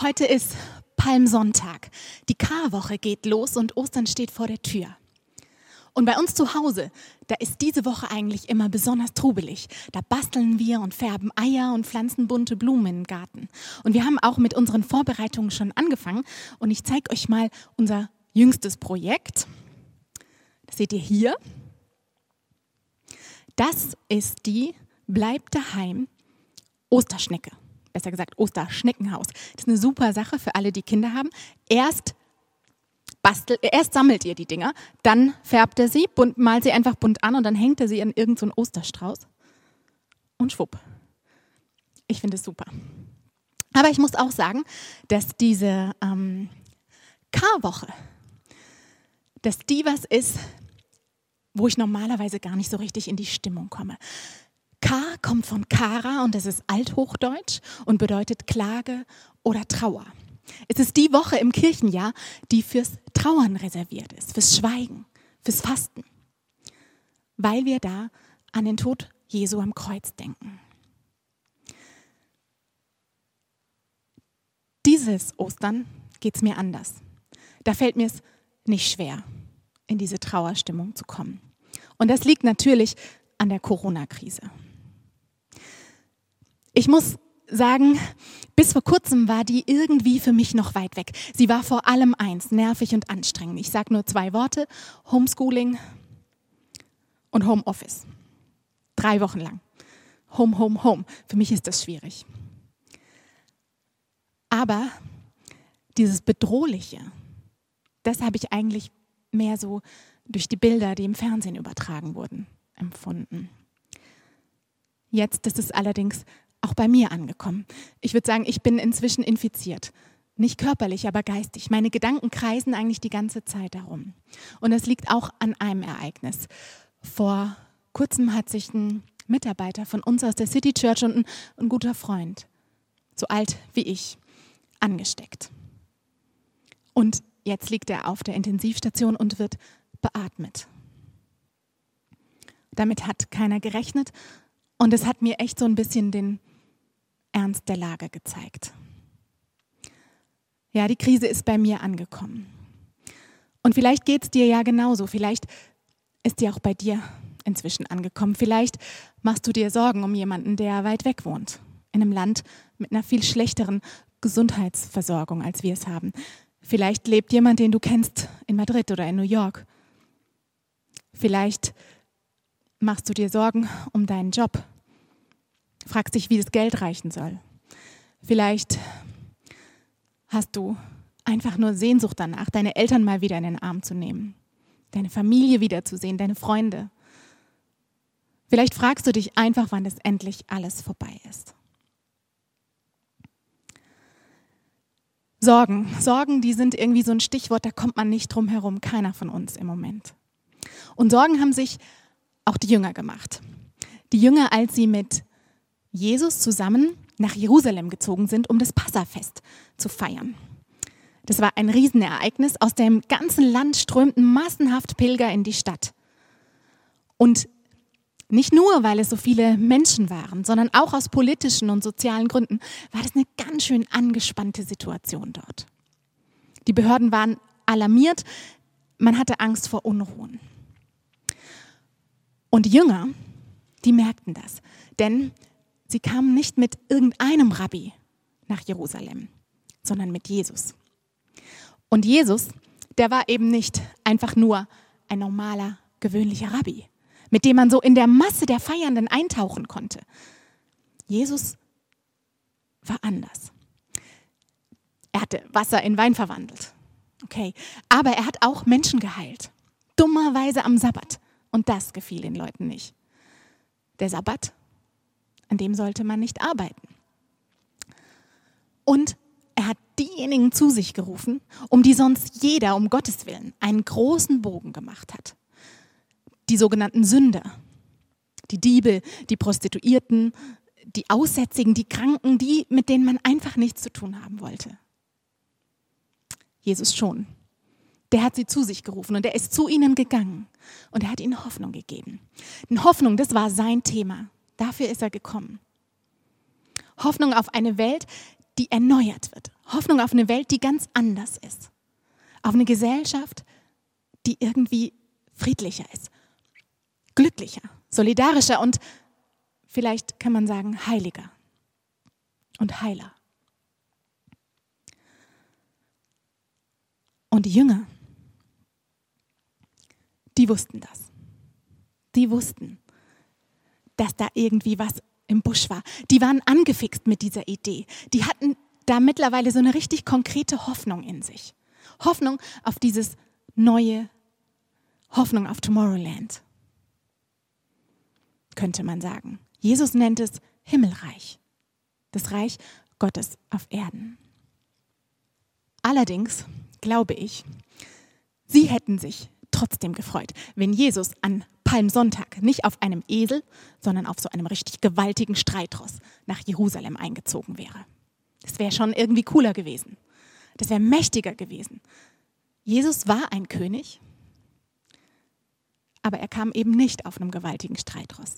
Heute ist Palmsonntag. Die Karwoche geht los und Ostern steht vor der Tür. Und bei uns zu Hause, da ist diese Woche eigentlich immer besonders trubelig. Da basteln wir und färben Eier und pflanzen bunte Blumen im Garten. Und wir haben auch mit unseren Vorbereitungen schon angefangen. Und ich zeige euch mal unser jüngstes Projekt. Das seht ihr hier. Das ist die Bleib daheim Osterschnecke besser gesagt Osterschneckenhaus. Das ist eine super Sache für alle, die Kinder haben. Erst bastelt, erst sammelt ihr die Dinger, dann färbt er sie, bunt, malt sie einfach bunt an und dann hängt er sie an irgendeinen so Osterstrauß. Und schwupp. Ich finde es super. Aber ich muss auch sagen, dass diese ähm, Karwoche, dass die was ist, wo ich normalerweise gar nicht so richtig in die Stimmung komme. K kommt von Kara und das ist Althochdeutsch und bedeutet Klage oder Trauer. Es ist die Woche im Kirchenjahr, die fürs Trauern reserviert ist, fürs Schweigen, fürs Fasten, weil wir da an den Tod Jesu am Kreuz denken. Dieses Ostern geht es mir anders. Da fällt mir es nicht schwer, in diese Trauerstimmung zu kommen. Und das liegt natürlich an der Corona-Krise. Ich muss sagen, bis vor kurzem war die irgendwie für mich noch weit weg. Sie war vor allem eins, nervig und anstrengend. Ich sage nur zwei Worte, Homeschooling und Homeoffice. Drei Wochen lang. Home, home, home. Für mich ist das schwierig. Aber dieses Bedrohliche, das habe ich eigentlich mehr so durch die Bilder, die im Fernsehen übertragen wurden, empfunden. Jetzt ist es allerdings auch bei mir angekommen. Ich würde sagen, ich bin inzwischen infiziert. Nicht körperlich, aber geistig. Meine Gedanken kreisen eigentlich die ganze Zeit darum. Und das liegt auch an einem Ereignis. Vor kurzem hat sich ein Mitarbeiter von uns aus der City Church und ein, ein guter Freund, so alt wie ich, angesteckt. Und jetzt liegt er auf der Intensivstation und wird beatmet. Damit hat keiner gerechnet und es hat mir echt so ein bisschen den Ernst der Lage gezeigt. Ja, die Krise ist bei mir angekommen. Und vielleicht geht es dir ja genauso. Vielleicht ist die auch bei dir inzwischen angekommen. Vielleicht machst du dir Sorgen um jemanden, der weit weg wohnt. In einem Land mit einer viel schlechteren Gesundheitsversorgung, als wir es haben. Vielleicht lebt jemand, den du kennst, in Madrid oder in New York. Vielleicht machst du dir Sorgen um deinen Job fragst dich, wie das Geld reichen soll. Vielleicht hast du einfach nur Sehnsucht danach, deine Eltern mal wieder in den Arm zu nehmen, deine Familie wiederzusehen, deine Freunde. Vielleicht fragst du dich einfach, wann es endlich alles vorbei ist. Sorgen. Sorgen, die sind irgendwie so ein Stichwort, da kommt man nicht drum herum, keiner von uns im Moment. Und Sorgen haben sich auch die Jünger gemacht. Die Jünger, als sie mit Jesus zusammen nach Jerusalem gezogen sind, um das Passafest zu feiern. Das war ein Riesenereignis. Aus dem ganzen Land strömten massenhaft Pilger in die Stadt. Und nicht nur, weil es so viele Menschen waren, sondern auch aus politischen und sozialen Gründen war das eine ganz schön angespannte Situation dort. Die Behörden waren alarmiert, man hatte Angst vor Unruhen. Und die Jünger, die merkten das, denn Sie kamen nicht mit irgendeinem Rabbi nach Jerusalem, sondern mit Jesus. Und Jesus, der war eben nicht einfach nur ein normaler, gewöhnlicher Rabbi, mit dem man so in der Masse der Feiernden eintauchen konnte. Jesus war anders. Er hatte Wasser in Wein verwandelt. Okay, aber er hat auch Menschen geheilt. Dummerweise am Sabbat. Und das gefiel den Leuten nicht. Der Sabbat an dem sollte man nicht arbeiten. Und er hat diejenigen zu sich gerufen, um die sonst jeder um Gottes Willen einen großen Bogen gemacht hat. Die sogenannten Sünder, die Diebe, die Prostituierten, die Aussätzigen, die Kranken, die, mit denen man einfach nichts zu tun haben wollte. Jesus schon. Der hat sie zu sich gerufen und er ist zu ihnen gegangen und er hat ihnen Hoffnung gegeben. Denn Hoffnung, das war sein Thema. Dafür ist er gekommen. Hoffnung auf eine Welt, die erneuert wird. Hoffnung auf eine Welt, die ganz anders ist. Auf eine Gesellschaft, die irgendwie friedlicher ist, glücklicher, solidarischer und vielleicht kann man sagen heiliger und heiler. Und die Jünger, die wussten das. Die wussten, dass da irgendwie was im Busch war. Die waren angefixt mit dieser Idee. Die hatten da mittlerweile so eine richtig konkrete Hoffnung in sich. Hoffnung auf dieses neue, Hoffnung auf Tomorrowland, könnte man sagen. Jesus nennt es Himmelreich, das Reich Gottes auf Erden. Allerdings glaube ich, sie hätten sich trotzdem gefreut, wenn Jesus an Palmsonntag nicht auf einem Esel, sondern auf so einem richtig gewaltigen Streitross nach Jerusalem eingezogen wäre. Das wäre schon irgendwie cooler gewesen. Das wäre mächtiger gewesen. Jesus war ein König, aber er kam eben nicht auf einem gewaltigen Streitross.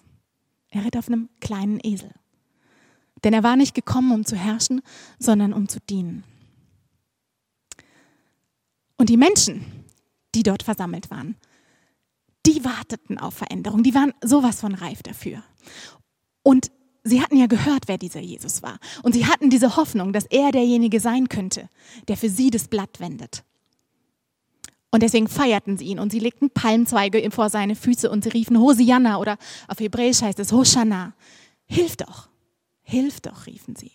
Er ritt auf einem kleinen Esel. Denn er war nicht gekommen, um zu herrschen, sondern um zu dienen. Und die Menschen, die dort versammelt waren, die warteten auf Veränderung, die waren sowas von reif dafür. Und sie hatten ja gehört, wer dieser Jesus war. Und sie hatten diese Hoffnung, dass er derjenige sein könnte, der für sie das Blatt wendet. Und deswegen feierten sie ihn und sie legten Palmzweige vor seine Füße und sie riefen Hosianna oder auf Hebräisch heißt es Hosanna. Hilf doch, hilf doch, riefen sie.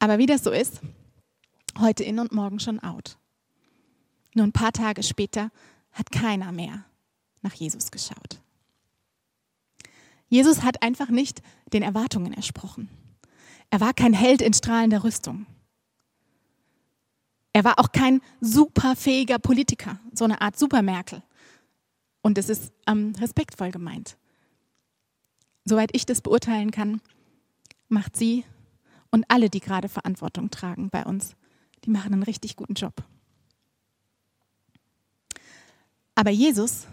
Aber wie das so ist, heute in und morgen schon out. Nur ein paar Tage später hat keiner mehr nach Jesus geschaut. Jesus hat einfach nicht den Erwartungen entsprochen. Er war kein Held in strahlender Rüstung. Er war auch kein superfähiger Politiker, so eine Art Supermerkel. Und es ist ähm, respektvoll gemeint. Soweit ich das beurteilen kann, macht sie und alle, die gerade Verantwortung tragen bei uns, die machen einen richtig guten Job. Aber Jesus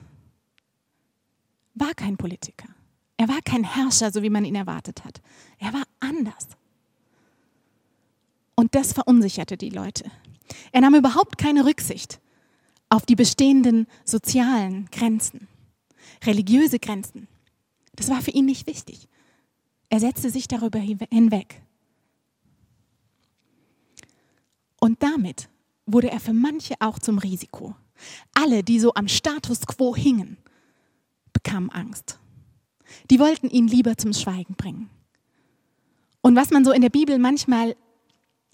war kein Politiker. Er war kein Herrscher, so wie man ihn erwartet hat. Er war anders. Und das verunsicherte die Leute. Er nahm überhaupt keine Rücksicht auf die bestehenden sozialen Grenzen, religiöse Grenzen. Das war für ihn nicht wichtig. Er setzte sich darüber hinweg. Und damit wurde er für manche auch zum Risiko. Alle, die so am Status quo hingen, bekamen Angst. Die wollten ihn lieber zum Schweigen bringen. Und was man so in der Bibel manchmal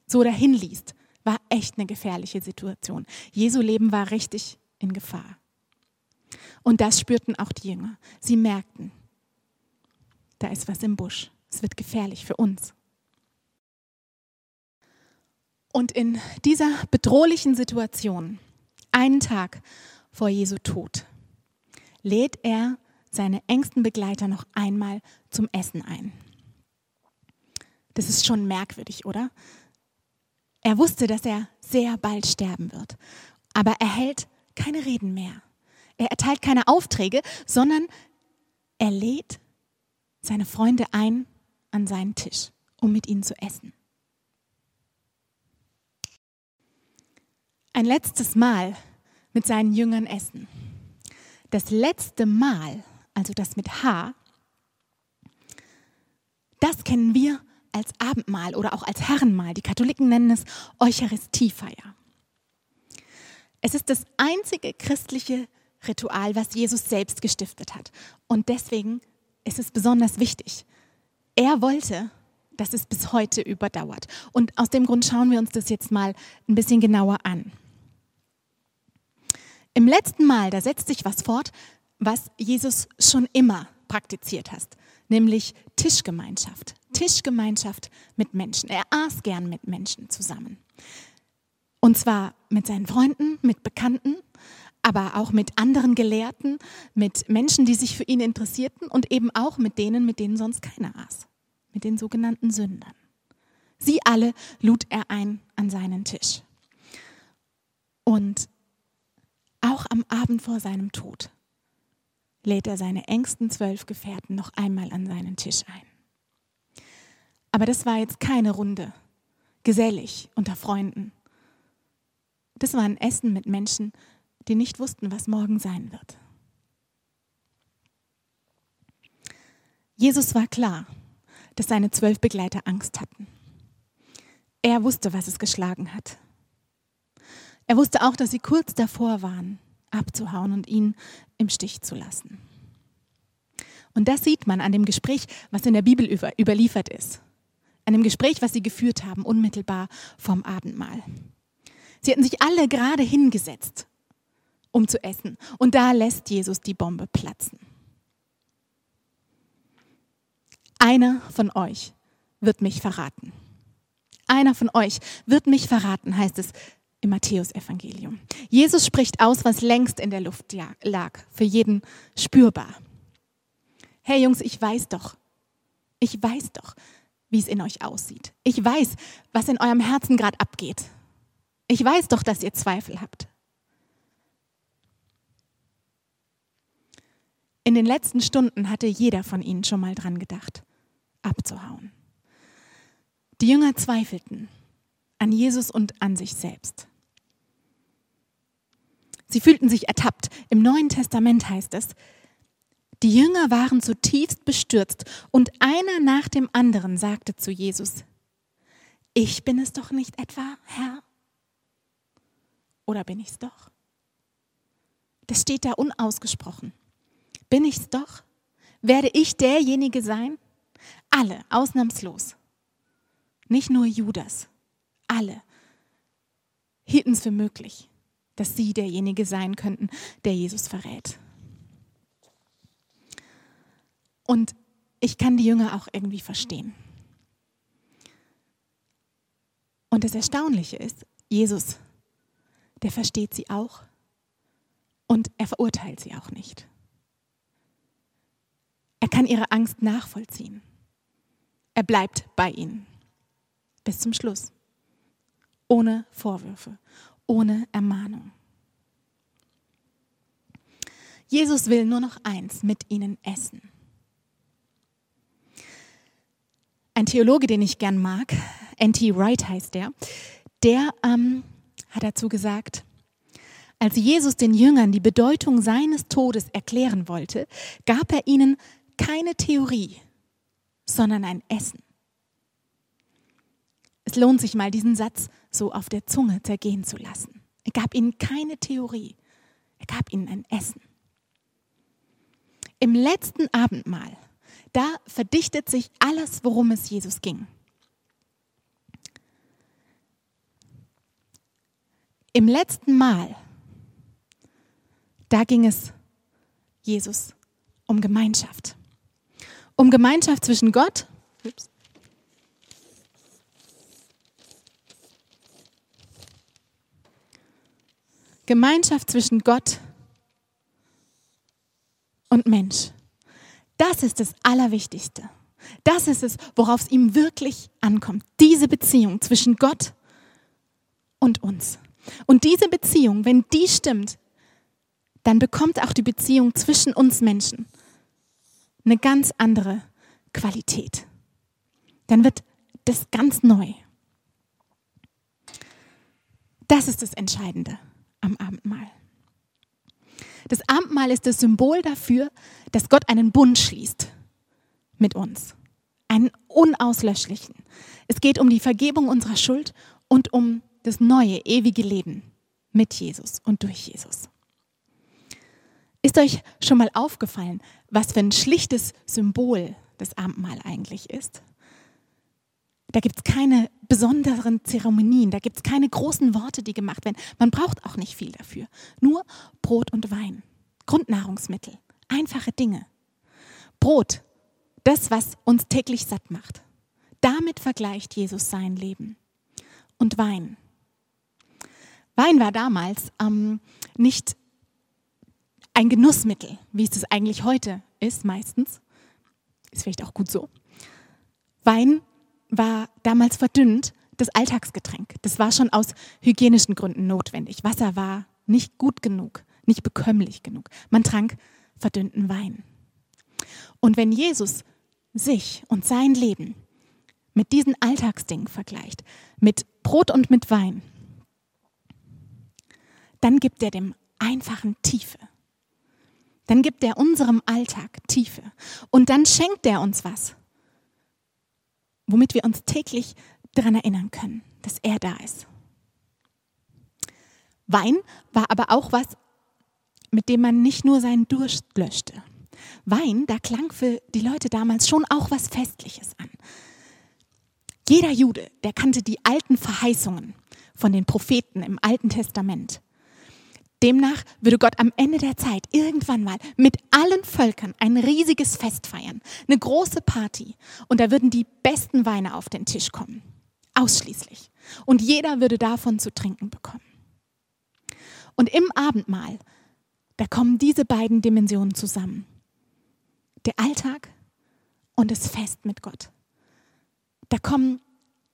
so dahin liest, war echt eine gefährliche Situation. Jesu Leben war richtig in Gefahr. Und das spürten auch die Jünger. Sie merkten, da ist was im Busch. Es wird gefährlich für uns. Und in dieser bedrohlichen Situation, einen Tag vor Jesu Tod, lädt er seine engsten Begleiter noch einmal zum Essen ein. Das ist schon merkwürdig, oder? Er wusste, dass er sehr bald sterben wird, aber er hält keine Reden mehr. Er erteilt keine Aufträge, sondern er lädt seine Freunde ein an seinen Tisch, um mit ihnen zu essen. Ein letztes Mal mit seinen Jüngern essen. Das letzte Mal, also das mit H, das kennen wir als Abendmahl oder auch als Herrenmahl. Die Katholiken nennen es Eucharistiefeier. Es ist das einzige christliche Ritual, was Jesus selbst gestiftet hat. Und deswegen ist es besonders wichtig. Er wollte, dass es bis heute überdauert. Und aus dem Grund schauen wir uns das jetzt mal ein bisschen genauer an. Im letzten Mal, da setzt sich was fort, was Jesus schon immer praktiziert hat, nämlich Tischgemeinschaft. Tischgemeinschaft mit Menschen. Er aß gern mit Menschen zusammen. Und zwar mit seinen Freunden, mit Bekannten, aber auch mit anderen Gelehrten, mit Menschen, die sich für ihn interessierten und eben auch mit denen, mit denen sonst keiner aß, mit den sogenannten Sündern. Sie alle lud er ein an seinen Tisch. Und auch am Abend vor seinem Tod lädt er seine engsten zwölf Gefährten noch einmal an seinen Tisch ein. Aber das war jetzt keine Runde, gesellig unter Freunden. Das war ein Essen mit Menschen, die nicht wussten, was morgen sein wird. Jesus war klar, dass seine zwölf Begleiter Angst hatten. Er wusste, was es geschlagen hat. Er wusste auch, dass sie kurz davor waren, abzuhauen und ihn im Stich zu lassen. Und das sieht man an dem Gespräch, was in der Bibel über, überliefert ist. An dem Gespräch, was sie geführt haben, unmittelbar vom Abendmahl. Sie hatten sich alle gerade hingesetzt, um zu essen. Und da lässt Jesus die Bombe platzen. Einer von euch wird mich verraten. Einer von euch wird mich verraten, heißt es im Matthäusevangelium. Jesus spricht aus, was längst in der Luft lag, für jeden spürbar. Hey Jungs, ich weiß doch, ich weiß doch, wie es in euch aussieht. Ich weiß, was in eurem Herzen gerade abgeht. Ich weiß doch, dass ihr Zweifel habt. In den letzten Stunden hatte jeder von ihnen schon mal dran gedacht, abzuhauen. Die Jünger zweifelten an Jesus und an sich selbst. Sie fühlten sich ertappt. Im Neuen Testament heißt es, die Jünger waren zutiefst bestürzt und einer nach dem anderen sagte zu Jesus, ich bin es doch nicht etwa, Herr? Oder bin ich es doch? Das steht da unausgesprochen. Bin ich es doch? Werde ich derjenige sein? Alle, ausnahmslos. Nicht nur Judas, alle hielten es für möglich dass sie derjenige sein könnten, der Jesus verrät. Und ich kann die Jünger auch irgendwie verstehen. Und das Erstaunliche ist, Jesus, der versteht sie auch und er verurteilt sie auch nicht. Er kann ihre Angst nachvollziehen. Er bleibt bei ihnen bis zum Schluss, ohne Vorwürfe, ohne Ermahnung. Jesus will nur noch eins, mit ihnen essen. Ein Theologe, den ich gern mag, N.T. Wright heißt der, der ähm, hat dazu gesagt, als Jesus den Jüngern die Bedeutung seines Todes erklären wollte, gab er ihnen keine Theorie, sondern ein Essen. Es lohnt sich mal, diesen Satz so auf der Zunge zergehen zu lassen. Er gab ihnen keine Theorie, er gab ihnen ein Essen. Im letzten Abendmahl, da verdichtet sich alles, worum es Jesus ging. Im letzten Mal, da ging es Jesus um Gemeinschaft. Um Gemeinschaft zwischen Gott ups, Gemeinschaft zwischen Gott und Mensch. Das ist das Allerwichtigste. Das ist es, worauf es ihm wirklich ankommt. Diese Beziehung zwischen Gott und uns. Und diese Beziehung, wenn die stimmt, dann bekommt auch die Beziehung zwischen uns Menschen eine ganz andere Qualität. Dann wird das ganz neu. Das ist das Entscheidende am Abendmahl. Das Abendmahl ist das Symbol dafür, dass Gott einen Bund schließt mit uns. Einen unauslöschlichen. Es geht um die Vergebung unserer Schuld und um das neue, ewige Leben mit Jesus und durch Jesus. Ist euch schon mal aufgefallen, was für ein schlichtes Symbol das Abendmahl eigentlich ist? Da gibt es keine besonderen Zeremonien, da gibt es keine großen Worte, die gemacht werden. Man braucht auch nicht viel dafür. Nur Brot und Wein, Grundnahrungsmittel, einfache Dinge. Brot, das, was uns täglich satt macht. Damit vergleicht Jesus sein Leben. Und Wein. Wein war damals ähm, nicht ein Genussmittel, wie es das eigentlich heute ist, meistens. Ist vielleicht auch gut so. Wein war damals verdünnt das Alltagsgetränk. Das war schon aus hygienischen Gründen notwendig. Wasser war nicht gut genug, nicht bekömmlich genug. Man trank verdünnten Wein. Und wenn Jesus sich und sein Leben mit diesen Alltagsdingen vergleicht, mit Brot und mit Wein, dann gibt er dem einfachen Tiefe. Dann gibt er unserem Alltag Tiefe. Und dann schenkt er uns was, womit wir uns täglich daran erinnern können, dass er da ist. Wein war aber auch was, mit dem man nicht nur seinen Durst löschte. Wein, da klang für die Leute damals schon auch was Festliches an. Jeder Jude, der kannte die alten Verheißungen von den Propheten im Alten Testament. Demnach würde Gott am Ende der Zeit irgendwann mal mit allen Völkern ein riesiges Fest feiern, eine große Party. Und da würden die besten Weine auf den Tisch kommen. Ausschließlich. Und jeder würde davon zu trinken bekommen. Und im Abendmahl, da kommen diese beiden Dimensionen zusammen. Der Alltag und das Fest mit Gott. Da kommen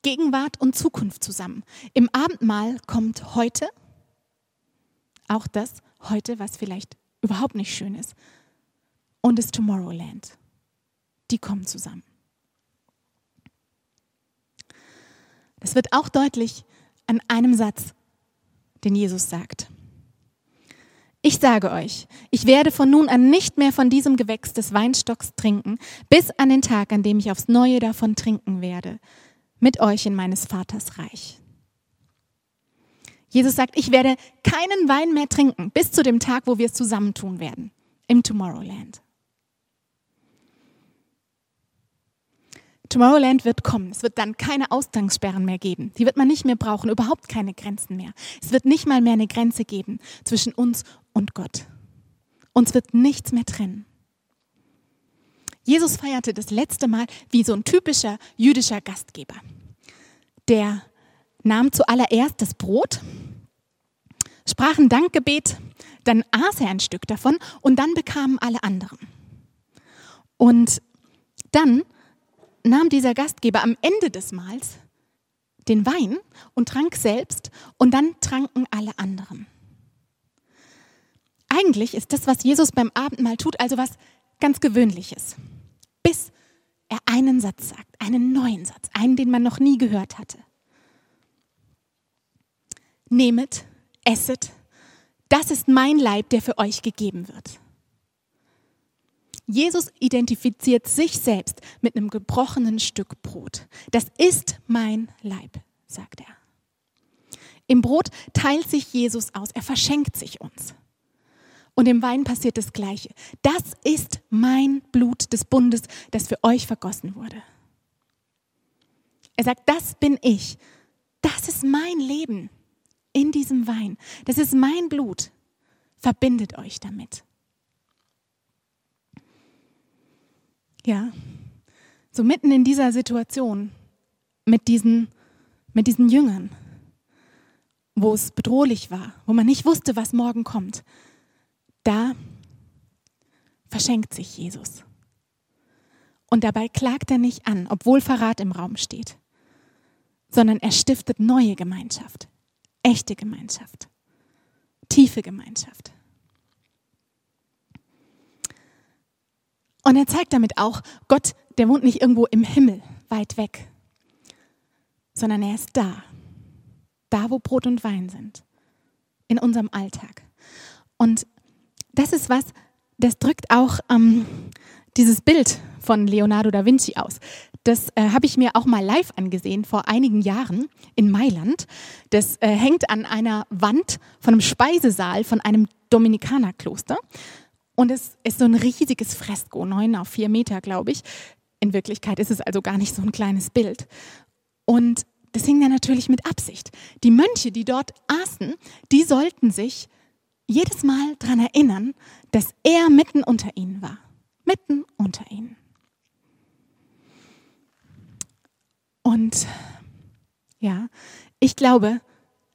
Gegenwart und Zukunft zusammen. Im Abendmahl kommt heute auch das heute, was vielleicht überhaupt nicht schön ist, und das Tomorrowland. Die kommen zusammen. Das wird auch deutlich an einem Satz, den Jesus sagt. Ich sage euch, ich werde von nun an nicht mehr von diesem Gewächs des Weinstocks trinken, bis an den Tag, an dem ich aufs Neue davon trinken werde, mit euch in meines Vaters Reich. Jesus sagt, ich werde keinen Wein mehr trinken bis zu dem Tag, wo wir es zusammentun werden, im Tomorrowland. Tomorrowland wird kommen. Es wird dann keine Ausgangssperren mehr geben. Die wird man nicht mehr brauchen, überhaupt keine Grenzen mehr. Es wird nicht mal mehr eine Grenze geben zwischen uns und Gott. Uns wird nichts mehr trennen. Jesus feierte das letzte Mal wie so ein typischer jüdischer Gastgeber. Der nahm zuallererst das Brot, sprach ein Dankgebet, dann aß er ein Stück davon und dann bekamen alle anderen. Und dann nahm dieser Gastgeber am Ende des Mahls den Wein und trank selbst und dann tranken alle anderen. Eigentlich ist das, was Jesus beim Abendmahl tut, also was ganz Gewöhnliches. Bis er einen Satz sagt, einen neuen Satz, einen, den man noch nie gehört hatte. Nehmet, esset, das ist mein Leib, der für euch gegeben wird. Jesus identifiziert sich selbst mit einem gebrochenen Stück Brot. Das ist mein Leib, sagt er. Im Brot teilt sich Jesus aus, er verschenkt sich uns. Und im Wein passiert das Gleiche. Das ist mein Blut des Bundes, das für euch vergossen wurde. Er sagt, das bin ich. Das ist mein Leben in diesem Wein. Das ist mein Blut. Verbindet euch damit. Ja, so mitten in dieser Situation mit diesen, mit diesen Jüngern, wo es bedrohlich war, wo man nicht wusste, was morgen kommt, da verschenkt sich Jesus. Und dabei klagt er nicht an, obwohl Verrat im Raum steht, sondern er stiftet neue Gemeinschaft echte Gemeinschaft, tiefe Gemeinschaft. Und er zeigt damit auch, Gott, der wohnt nicht irgendwo im Himmel, weit weg, sondern er ist da, da wo Brot und Wein sind, in unserem Alltag. Und das ist was, das drückt auch ähm, dieses Bild von Leonardo da Vinci aus. Das äh, habe ich mir auch mal live angesehen vor einigen Jahren in Mailand. Das äh, hängt an einer Wand von einem Speisesaal von einem Dominikanerkloster. Und es ist so ein riesiges Fresko, neun auf vier Meter, glaube ich. In Wirklichkeit ist es also gar nicht so ein kleines Bild. Und das hing dann natürlich mit Absicht. Die Mönche, die dort aßen, die sollten sich jedes Mal daran erinnern, dass er mitten unter ihnen war. Mitten unter ihnen. Und ja, ich glaube,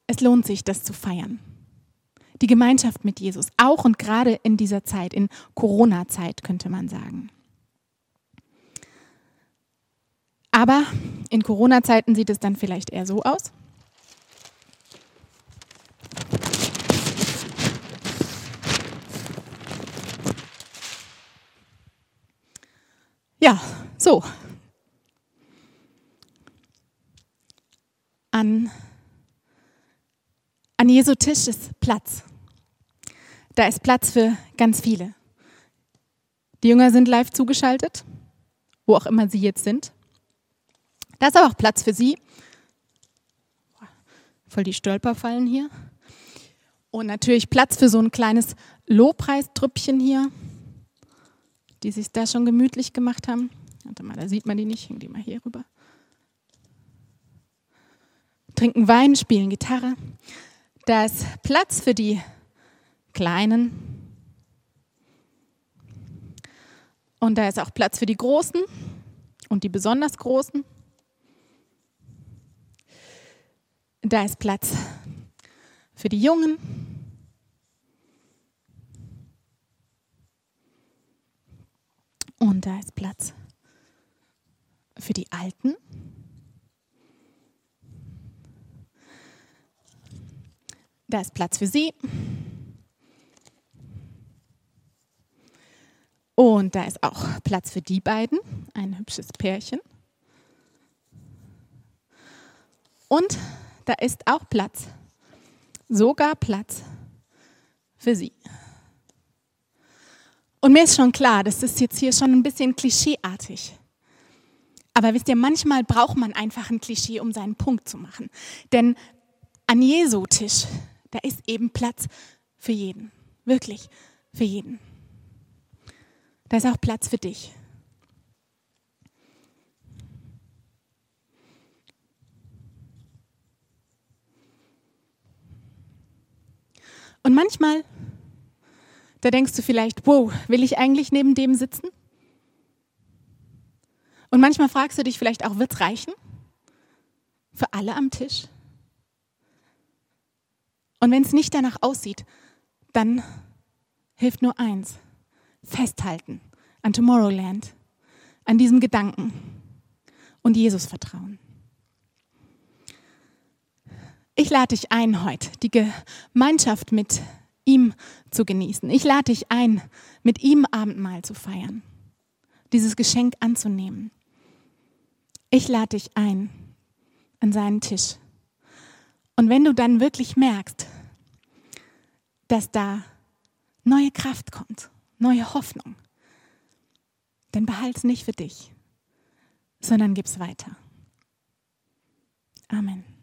es lohnt sich, das zu feiern. Die Gemeinschaft mit Jesus, auch und gerade in dieser Zeit, in Corona-Zeit könnte man sagen. Aber in Corona-Zeiten sieht es dann vielleicht eher so aus. Ja, so. An, an Jesu Tisch ist Platz. Da ist Platz für ganz viele. Die Jünger sind live zugeschaltet, wo auch immer sie jetzt sind. Da ist aber auch Platz für sie. Voll die Stolperfallen hier. Und natürlich Platz für so ein kleines Lobpreistrüppchen hier, die sich da schon gemütlich gemacht haben. Warte mal, da sieht man die nicht. Hängen die mal hier rüber. Trinken Wein, spielen Gitarre. Da ist Platz für die Kleinen. Und da ist auch Platz für die Großen und die besonders Großen. Da ist Platz für die Jungen. Und da ist Platz für die Alten. Da ist Platz für Sie. Und da ist auch Platz für die beiden, ein hübsches Pärchen. Und da ist auch Platz, sogar Platz für Sie. Und mir ist schon klar, das ist jetzt hier schon ein bisschen klischeeartig. Aber wisst ihr, manchmal braucht man einfach ein Klischee, um seinen Punkt zu machen. Denn an Jesu Tisch, da ist eben Platz für jeden. Wirklich für jeden. Da ist auch Platz für dich. Und manchmal, da denkst du vielleicht, wow, will ich eigentlich neben dem sitzen? Und manchmal fragst du dich vielleicht auch, wird es reichen? Für alle am Tisch? Und wenn es nicht danach aussieht, dann hilft nur eins festhalten an Tomorrowland, an diesem Gedanken und Jesus vertrauen. Ich lade dich ein, heute die Gemeinschaft mit ihm zu genießen. Ich lade dich ein, mit ihm Abendmahl zu feiern, dieses Geschenk anzunehmen. Ich lade dich ein an seinen Tisch. Und wenn du dann wirklich merkst, dass da neue Kraft kommt, neue Hoffnung. Denn behalte es nicht für dich, sondern gib es weiter. Amen.